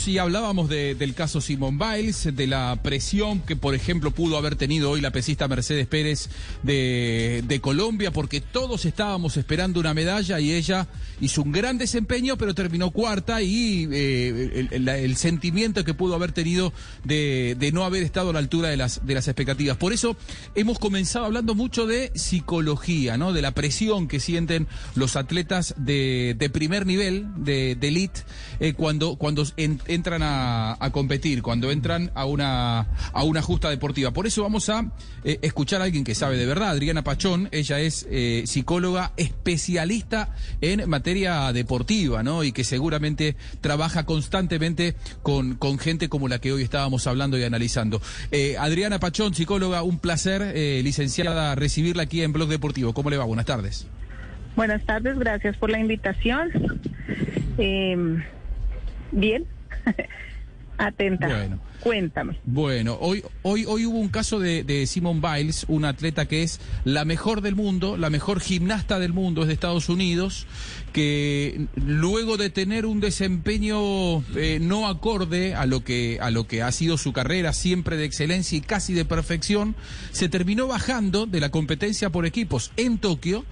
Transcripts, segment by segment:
Si hablábamos de, del caso Simon Biles, de la presión que, por ejemplo, pudo haber tenido hoy la pesista Mercedes Pérez de, Colombia, porque todos estábamos esperando una medalla y ella hizo un gran desempeño, pero terminó cuarta y eh, el, sentimiento que pudo haber tenido de, no haber estado a la altura de las, de las expectativas. Por eso hemos comenzado hablando mucho de psicología, ¿no? De la presión que sienten los atletas de, primer nivel, de, de elite, eh, cuando, cuando en, entran a, a, competir, cuando entran a una, a una justa deportiva. Por eso vamos a eh, escuchar a alguien que sabe de verdad, Adriana Pachón, ella es eh, psicóloga especialista en materia deportiva, ¿no? Y que seguramente trabaja constantemente con, con gente como la que hoy estábamos hablando y analizando. Eh, Adriana Pachón, psicóloga, un placer, licenciada, recibirla aquí en Blog Deportivo. ¿Cómo le va? Buenas tardes. Buenas tardes, gracias por la invitación. Eh, bien, atenta. Cuéntame. Bueno, hoy, hoy, hoy hubo un caso de, de Simone Biles, una atleta que es la mejor del mundo, la mejor gimnasta del mundo, es de Estados Unidos, que luego de tener un desempeño eh, no acorde a lo que a lo que ha sido su carrera siempre de excelencia y casi de perfección, se terminó bajando de la competencia por equipos en Tokio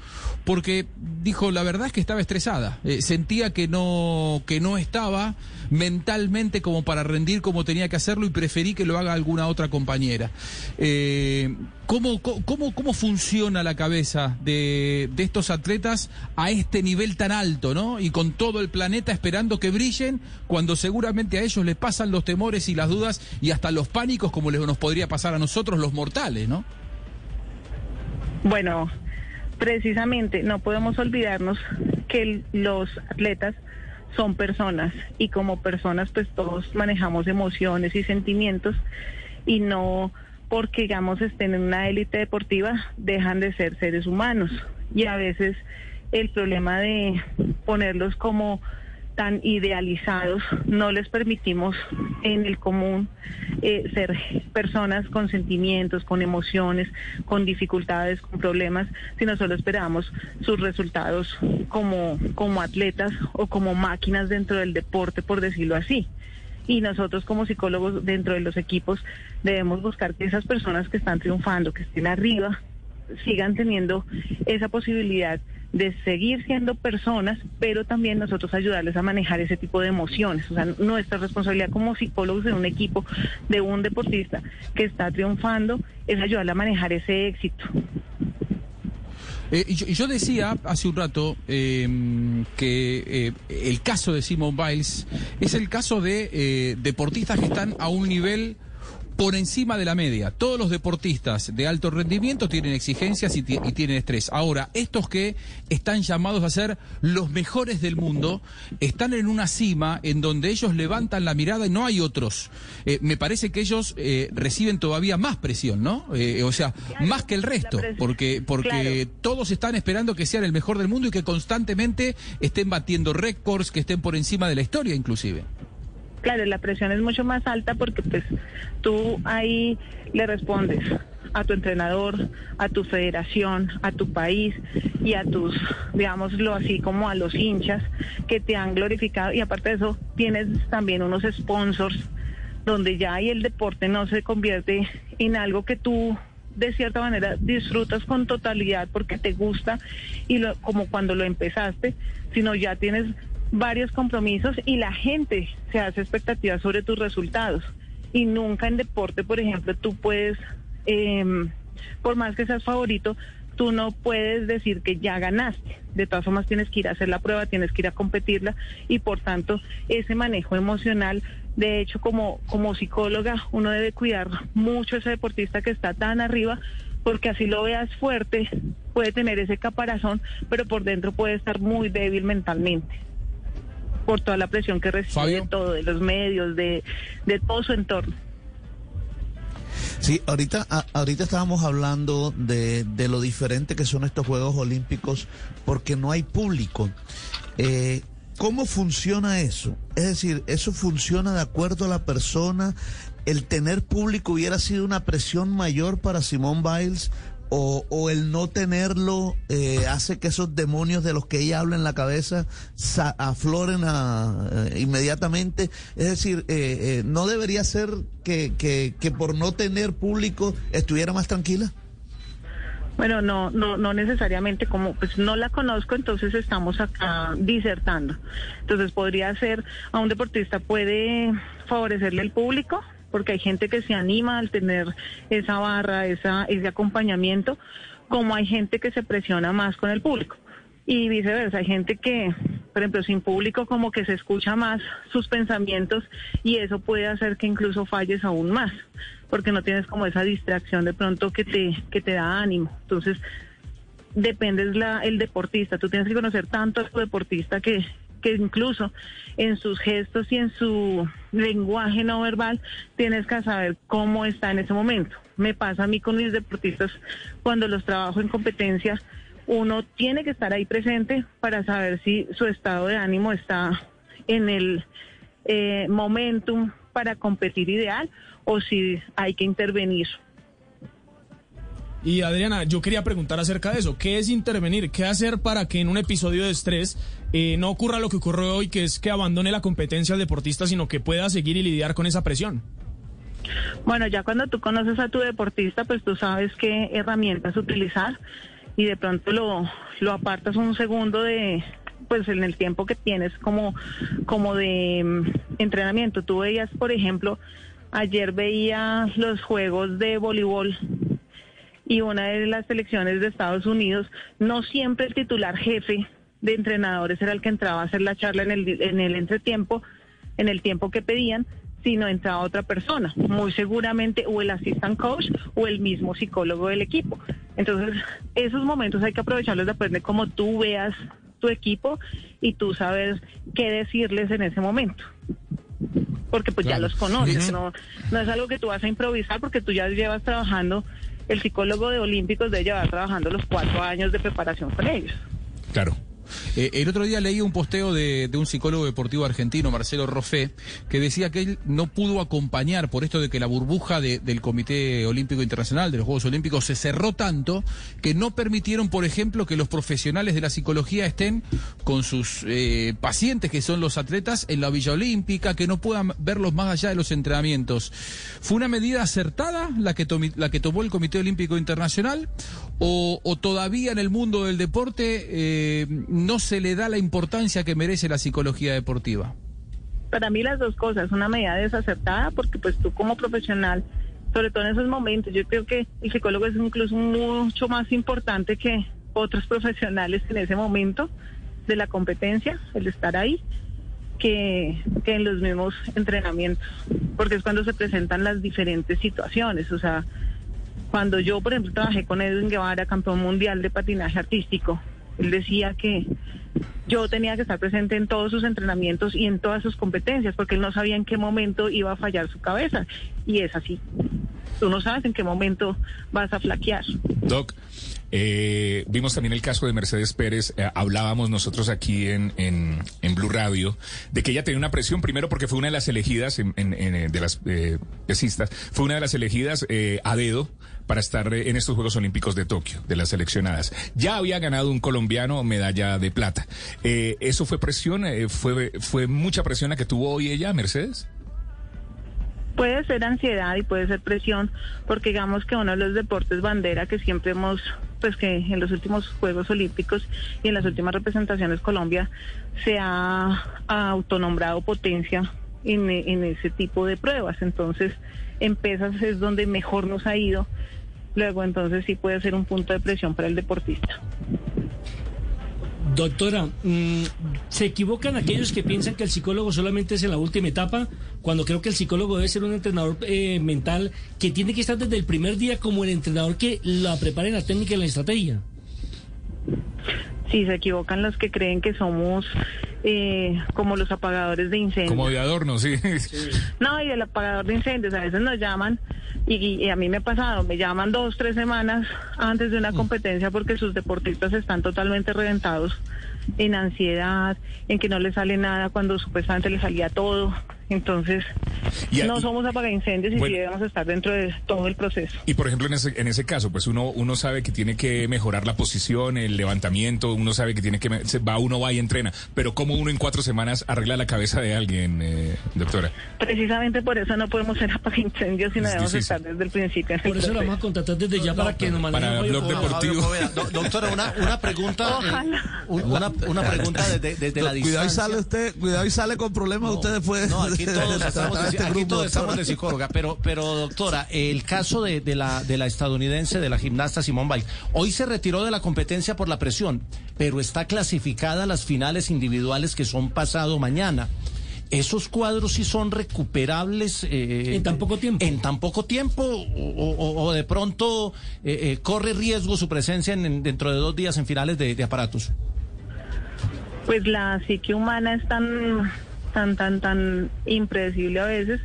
porque dijo la verdad es que estaba estresada, eh, sentía que no que no estaba mentalmente como para rendir como tenía que y preferí que lo haga alguna otra compañera. Eh, ¿cómo, cómo, ¿Cómo funciona la cabeza de, de estos atletas a este nivel tan alto, ¿no? Y con todo el planeta esperando que brillen cuando seguramente a ellos les pasan los temores y las dudas y hasta los pánicos como les nos podría pasar a nosotros los mortales, ¿no? Bueno, precisamente no podemos olvidarnos que los atletas son personas y como personas pues todos manejamos emociones y sentimientos y no porque digamos estén en una élite deportiva dejan de ser seres humanos. Y a veces el problema de ponerlos como tan idealizados, no les permitimos en el común eh, ser personas con sentimientos, con emociones, con dificultades, con problemas, sino solo esperamos sus resultados como, como atletas o como máquinas dentro del deporte, por decirlo así. Y nosotros como psicólogos dentro de los equipos debemos buscar que esas personas que están triunfando, que estén arriba, sigan teniendo esa posibilidad de seguir siendo personas, pero también nosotros ayudarles a manejar ese tipo de emociones. O sea, nuestra responsabilidad como psicólogos en un equipo de un deportista que está triunfando es ayudarle a manejar ese éxito. Eh, yo, yo, decía hace un rato eh, que eh, el caso de Simon Biles es el caso de eh, deportistas que están a un nivel por encima de la media. Todos los deportistas de alto rendimiento tienen exigencias y, y, tienen estrés. Ahora, estos que están llamados a ser los mejores del mundo, están en una cima en donde ellos levantan la mirada y no hay otros. Eh, me parece que ellos eh, reciben todavía más presión, ¿no? Eh, o sea, claro, más que el resto, porque, porque claro. todos están esperando que sean el mejor del mundo y que constantemente estén batiendo récords, que estén por encima de la historia inclusive. Claro, la presión es mucho más alta porque pues tú ahí le respondes a tu entrenador, a tu federación, a tu país y a tus, digámoslo así, como a los hinchas que te han glorificado. Y aparte de eso tienes también unos sponsors donde ya ahí el deporte no se convierte en algo que tú de cierta manera disfrutas con totalidad porque te gusta y lo, como cuando lo empezaste, sino ya tienes varios compromisos y la gente se hace expectativas sobre tus resultados. Y nunca en deporte, por ejemplo, tú puedes, eh, por más que seas favorito, tú no puedes decir que ya ganaste. De todas formas tienes que ir a hacer la prueba, tienes que ir a competirla y por tanto ese manejo emocional, de hecho como, como psicóloga uno debe cuidar mucho a ese deportista que está tan arriba porque así lo veas fuerte, puede tener ese caparazón, pero por dentro puede estar muy débil mentalmente. Por toda la presión que recibe Fabio. de todo, de los medios, de, de todo su entorno. Sí, ahorita, a- ahorita estábamos hablando de, de lo diferente que son estos Juegos Olímpicos porque no hay público. Eh, ¿Cómo funciona eso? Es decir, ¿eso funciona de acuerdo a la persona? ¿El tener público hubiera sido una presión mayor para Simone Biles? ¿O, o el no tenerlo eh, hace que esos demonios de los que ella habla en la cabeza afloren eh, inmediatamente? Es decir, eh, eh, ¿no debería ser que, que, que por no tener público estuviera más tranquila? Bueno, no, no, no necesariamente como pues no la conozco, entonces estamos acá disertando. Entonces podría ser a un deportista puede favorecerle el público, porque hay gente que se anima al tener esa barra, esa, ese acompañamiento, como hay gente que se presiona más con el público. Y viceversa, hay gente que, por ejemplo, sin público como que se escucha más sus pensamientos y eso puede hacer que incluso falles aún más, porque no tienes como esa distracción de pronto que te, que te da ánimo. Entonces, depende es la, el deportista. Tú tienes que conocer tanto a tu deportista que, que incluso en sus gestos y en su lenguaje no verbal tienes que saber cómo está en ese momento. Me pasa a mí con mis deportistas cuando los trabajo en competencia, uno tiene que estar ahí presente para saber si su estado de ánimo está en el eh, momentum para competir ideal o si hay que intervenir. Y Adriana, yo quería preguntar acerca de eso. ¿Qué es intervenir? ¿Qué hacer para que en un episodio de estrés eh, no ocurra lo que ocurrió hoy, que es que abandone la competencia al deportista, sino que pueda seguir y lidiar con esa presión? Bueno, ya cuando tú conoces a tu deportista, pues tú sabes qué herramientas utilizar y de pronto lo, lo apartas un segundo de pues en el tiempo que tienes como, como de mm, entrenamiento. Tú veías, por ejemplo, ayer veía los juegos de voleibol y una de las selecciones de Estados Unidos, no siempre el titular jefe de entrenadores era el que entraba a hacer la charla en el, en el entretiempo, en el tiempo que pedían, sino entraba otra persona, muy seguramente o el assistant coach o el mismo psicólogo del equipo. Entonces, esos momentos hay que aprovecharlos de aprender cómo tú veas tu equipo y tú sabes qué decirles en ese momento. Porque pues ya los conoces, no, no es algo que tú vas a improvisar porque tú ya llevas trabajando, el psicólogo de Olímpicos debe llevar trabajando los cuatro años de preparación con ellos. Claro. Eh, el otro día leí un posteo de, un psicólogo deportivo argentino, Marcelo Roffé, que decía que él no pudo acompañar por esto de que la burbuja de- del Comité Olímpico Internacional, de los Juegos Olímpicos, se cerró tanto que no permitieron, por ejemplo, que los profesionales de la psicología estén con sus eh, pacientes, que son los atletas, en la Villa Olímpica, que no puedan verlos más allá de los entrenamientos. ¿Fue una medida acertada la que tomó el Comité Olímpico Internacional? ¿O, todavía en el mundo del deporte eh, no se le da la importancia que merece la psicología deportiva? Para mí las dos cosas, una medida desacertada porque pues tú como profesional, sobre todo en esos momentos, yo creo que el psicólogo es incluso mucho más importante que otros profesionales en ese momento de la competencia, el estar ahí, que, que en los mismos entrenamientos, porque es cuando se presentan las diferentes situaciones, o sea, cuando yo, por ejemplo, trabajé con Edwin Guevara, campeón mundial de patinaje artístico, él decía que yo tenía que estar presente en todos sus entrenamientos y en todas sus competencias, porque él no sabía en qué momento iba a fallar su cabeza. Y es así. Tú no sabes en qué momento vas a flaquear. Doc, eh, vimos también el caso de Mercedes Pérez. eh, hablábamos nosotros aquí en, en, en Blue Radio de que ella tenía una presión, primero porque fue una de las elegidas, eh, de las eh, pesistas, fue una de las elegidas eh, a dedo para estar eh, en estos Juegos Olímpicos de Tokio, de las seleccionadas. Ya había ganado un colombiano medalla de plata. Eh, ¿Eso fue presión? Eh, fue, ¿Fue mucha presión la que tuvo hoy ella, Mercedes? Puede ser ansiedad y puede ser presión, porque digamos que uno de los deportes bandera que siempre hemos, pues que en los últimos Juegos Olímpicos y en las últimas representaciones Colombia se ha, autonombrado potencia en, en ese tipo de pruebas. Entonces, en pesas es donde mejor nos ha ido. Luego, entonces sí puede ser un punto de presión para el deportista. Doctora, mm, ¿se equivocan aquellos que piensan que el psicólogo solamente es en la última etapa? Cuando creo que el psicólogo debe ser un entrenador eh, mental que tiene que estar desde el primer día como el entrenador que la prepara en la técnica y en la estrategia. Sí, se equivocan los que creen que somos eh, como los apagadores de incendios. Como de adorno, sí. No, y el apagador de incendios, a veces nos llaman, y, y a mí me ha pasado, me llaman dos, tres semanas antes de una competencia porque sus deportistas están totalmente reventados en ansiedad, en que no les sale nada cuando supuestamente les salía todo. Entonces, Y no y- somos apagaincendios y Bueno. sí debemos estar dentro de todo el proceso. Y por ejemplo, en ese, en ese caso, pues uno, uno sabe que tiene que mejorar la posición, el levantamiento, uno sabe que tiene que, va, uno va y entrena, pero ¿cómo uno en cuatro semanas arregla la cabeza de alguien, eh, doctora? Precisamente por eso no podemos ser apagaincendios, sino Es debemos difícil. estar desde el principio. el Por eso lo vamos a contratar desde ya para que nos manden para un Blog Deportivo. Do- doctora, una, una pregunta, eh, un- una, una pregunta desde, desde la Cuidado y distancia. sale usted, cuidado y sale con problemas usted después. Aquí todos estamos, de, este aquí todos estamos de psicóloga, pero, pero doctora, el caso de, de la, de la estadounidense, de la gimnasta Simone Biles, hoy se retiró de la competencia por la presión, pero está clasificada a las finales individuales que son pasado mañana. ¿Esos cuadros sí son recuperables? eh, En tan poco tiempo. ¿En tan poco tiempo? ¿O, o- o de pronto eh, eh, corre riesgo su presencia en- en- dentro de dos días en finales de, de aparatos? pues la psique humana es tan, tan, tan, tan impredecible a veces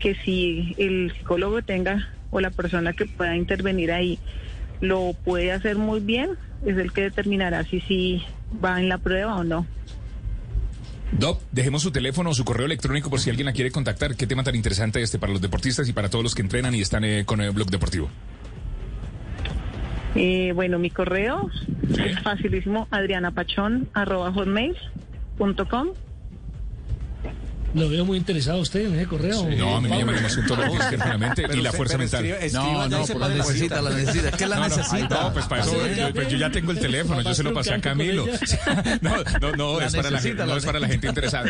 que si el psicólogo tenga o la persona que pueda intervenir ahí lo puede hacer muy bien, es el que determinará si sí va en la prueba o no. Doc, dejemos su teléfono o su correo electrónico por si alguien la quiere contactar. Qué tema tan interesante este para los deportistas y para todos los que entrenan y están eh, con el blog deportivo. Eh, bueno, mi correo es facilísimo, adrianapachón arroba hotmail.com. Lo veo muy interesado usted en ese correo. No, a mí me llama la emoción todo lo que es la mente y la fuerza mental. No, no, por La la necesita, la necesita. Es que la necesita. no, pues para eso yo, pues yo ya tengo el teléfono, yo se lo pasé a Camilo. No, no, no, es para la, gente, no es para la gente interesada.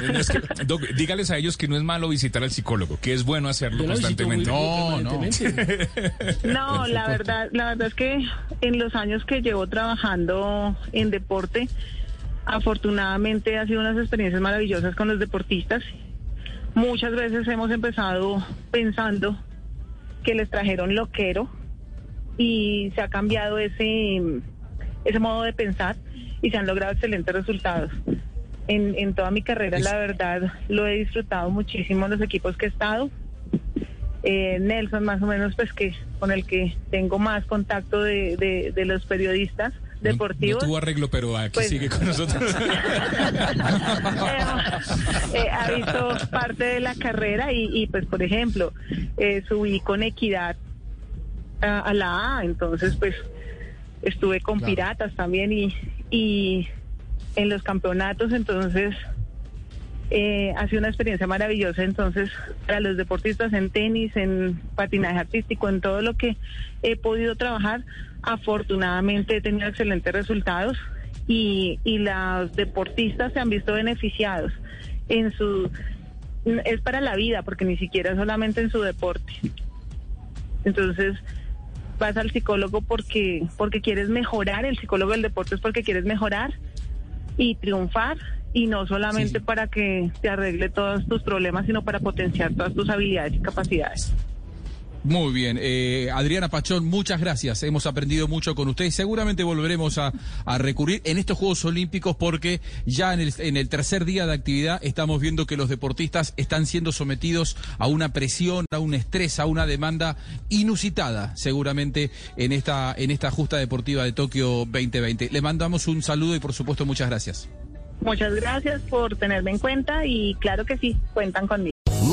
Dígales a ellos que no es malo visitar al psicólogo, que es bueno hacerlo constantemente. No, no. No, la verdad, la verdad es que en los años que llevo trabajando en deporte, afortunadamente ha sido unas experiencias maravillosas con los deportistas. Muchas veces hemos empezado pensando que les trajeron loquero y se ha cambiado ese, ese modo de pensar y se han logrado excelentes resultados. En, en toda mi carrera, la verdad, lo he disfrutado muchísimo en los equipos que he estado eh, Nelson más o menos pues que con el que tengo más contacto de, de, de los periodistas deportivos No, tuvo arreglo, pero aquí Pues- sigue con nosotros. Eh, eh, ha visto parte de la carrera y, y, pues por ejemplo eh, subí con equidad a, a la A entonces pues estuve con piratas también y, y en los campeonatos entonces eh, ha sido una experiencia maravillosa entonces para los deportistas en tenis, en patinaje artístico, en todo lo que he podido trabajar, afortunadamente he tenido excelentes resultados y, y los deportistas se han visto beneficiados en su es para la vida porque ni siquiera es solamente en su deporte. Entonces vas al psicólogo porque porque quieres mejorar, el psicólogo del deporte es porque quieres mejorar y triunfar y no solamente para que te arregle todos tus problemas, sino para potenciar todas tus habilidades y capacidades. Muy bien. Eh, Adriana Pachón, muchas gracias. Hemos aprendido mucho con usted seguramente volveremos a, a recurrir en estos Juegos Olímpicos porque ya en el, en el tercer día de actividad estamos viendo que los deportistas están siendo sometidos a una presión, a un estrés, a una demanda inusitada seguramente en esta, en esta justa deportiva de Tokio 2020. Le mandamos un saludo y por supuesto muchas gracias. Muchas gracias por tenerme en cuenta y claro que sí, cuentan conmigo.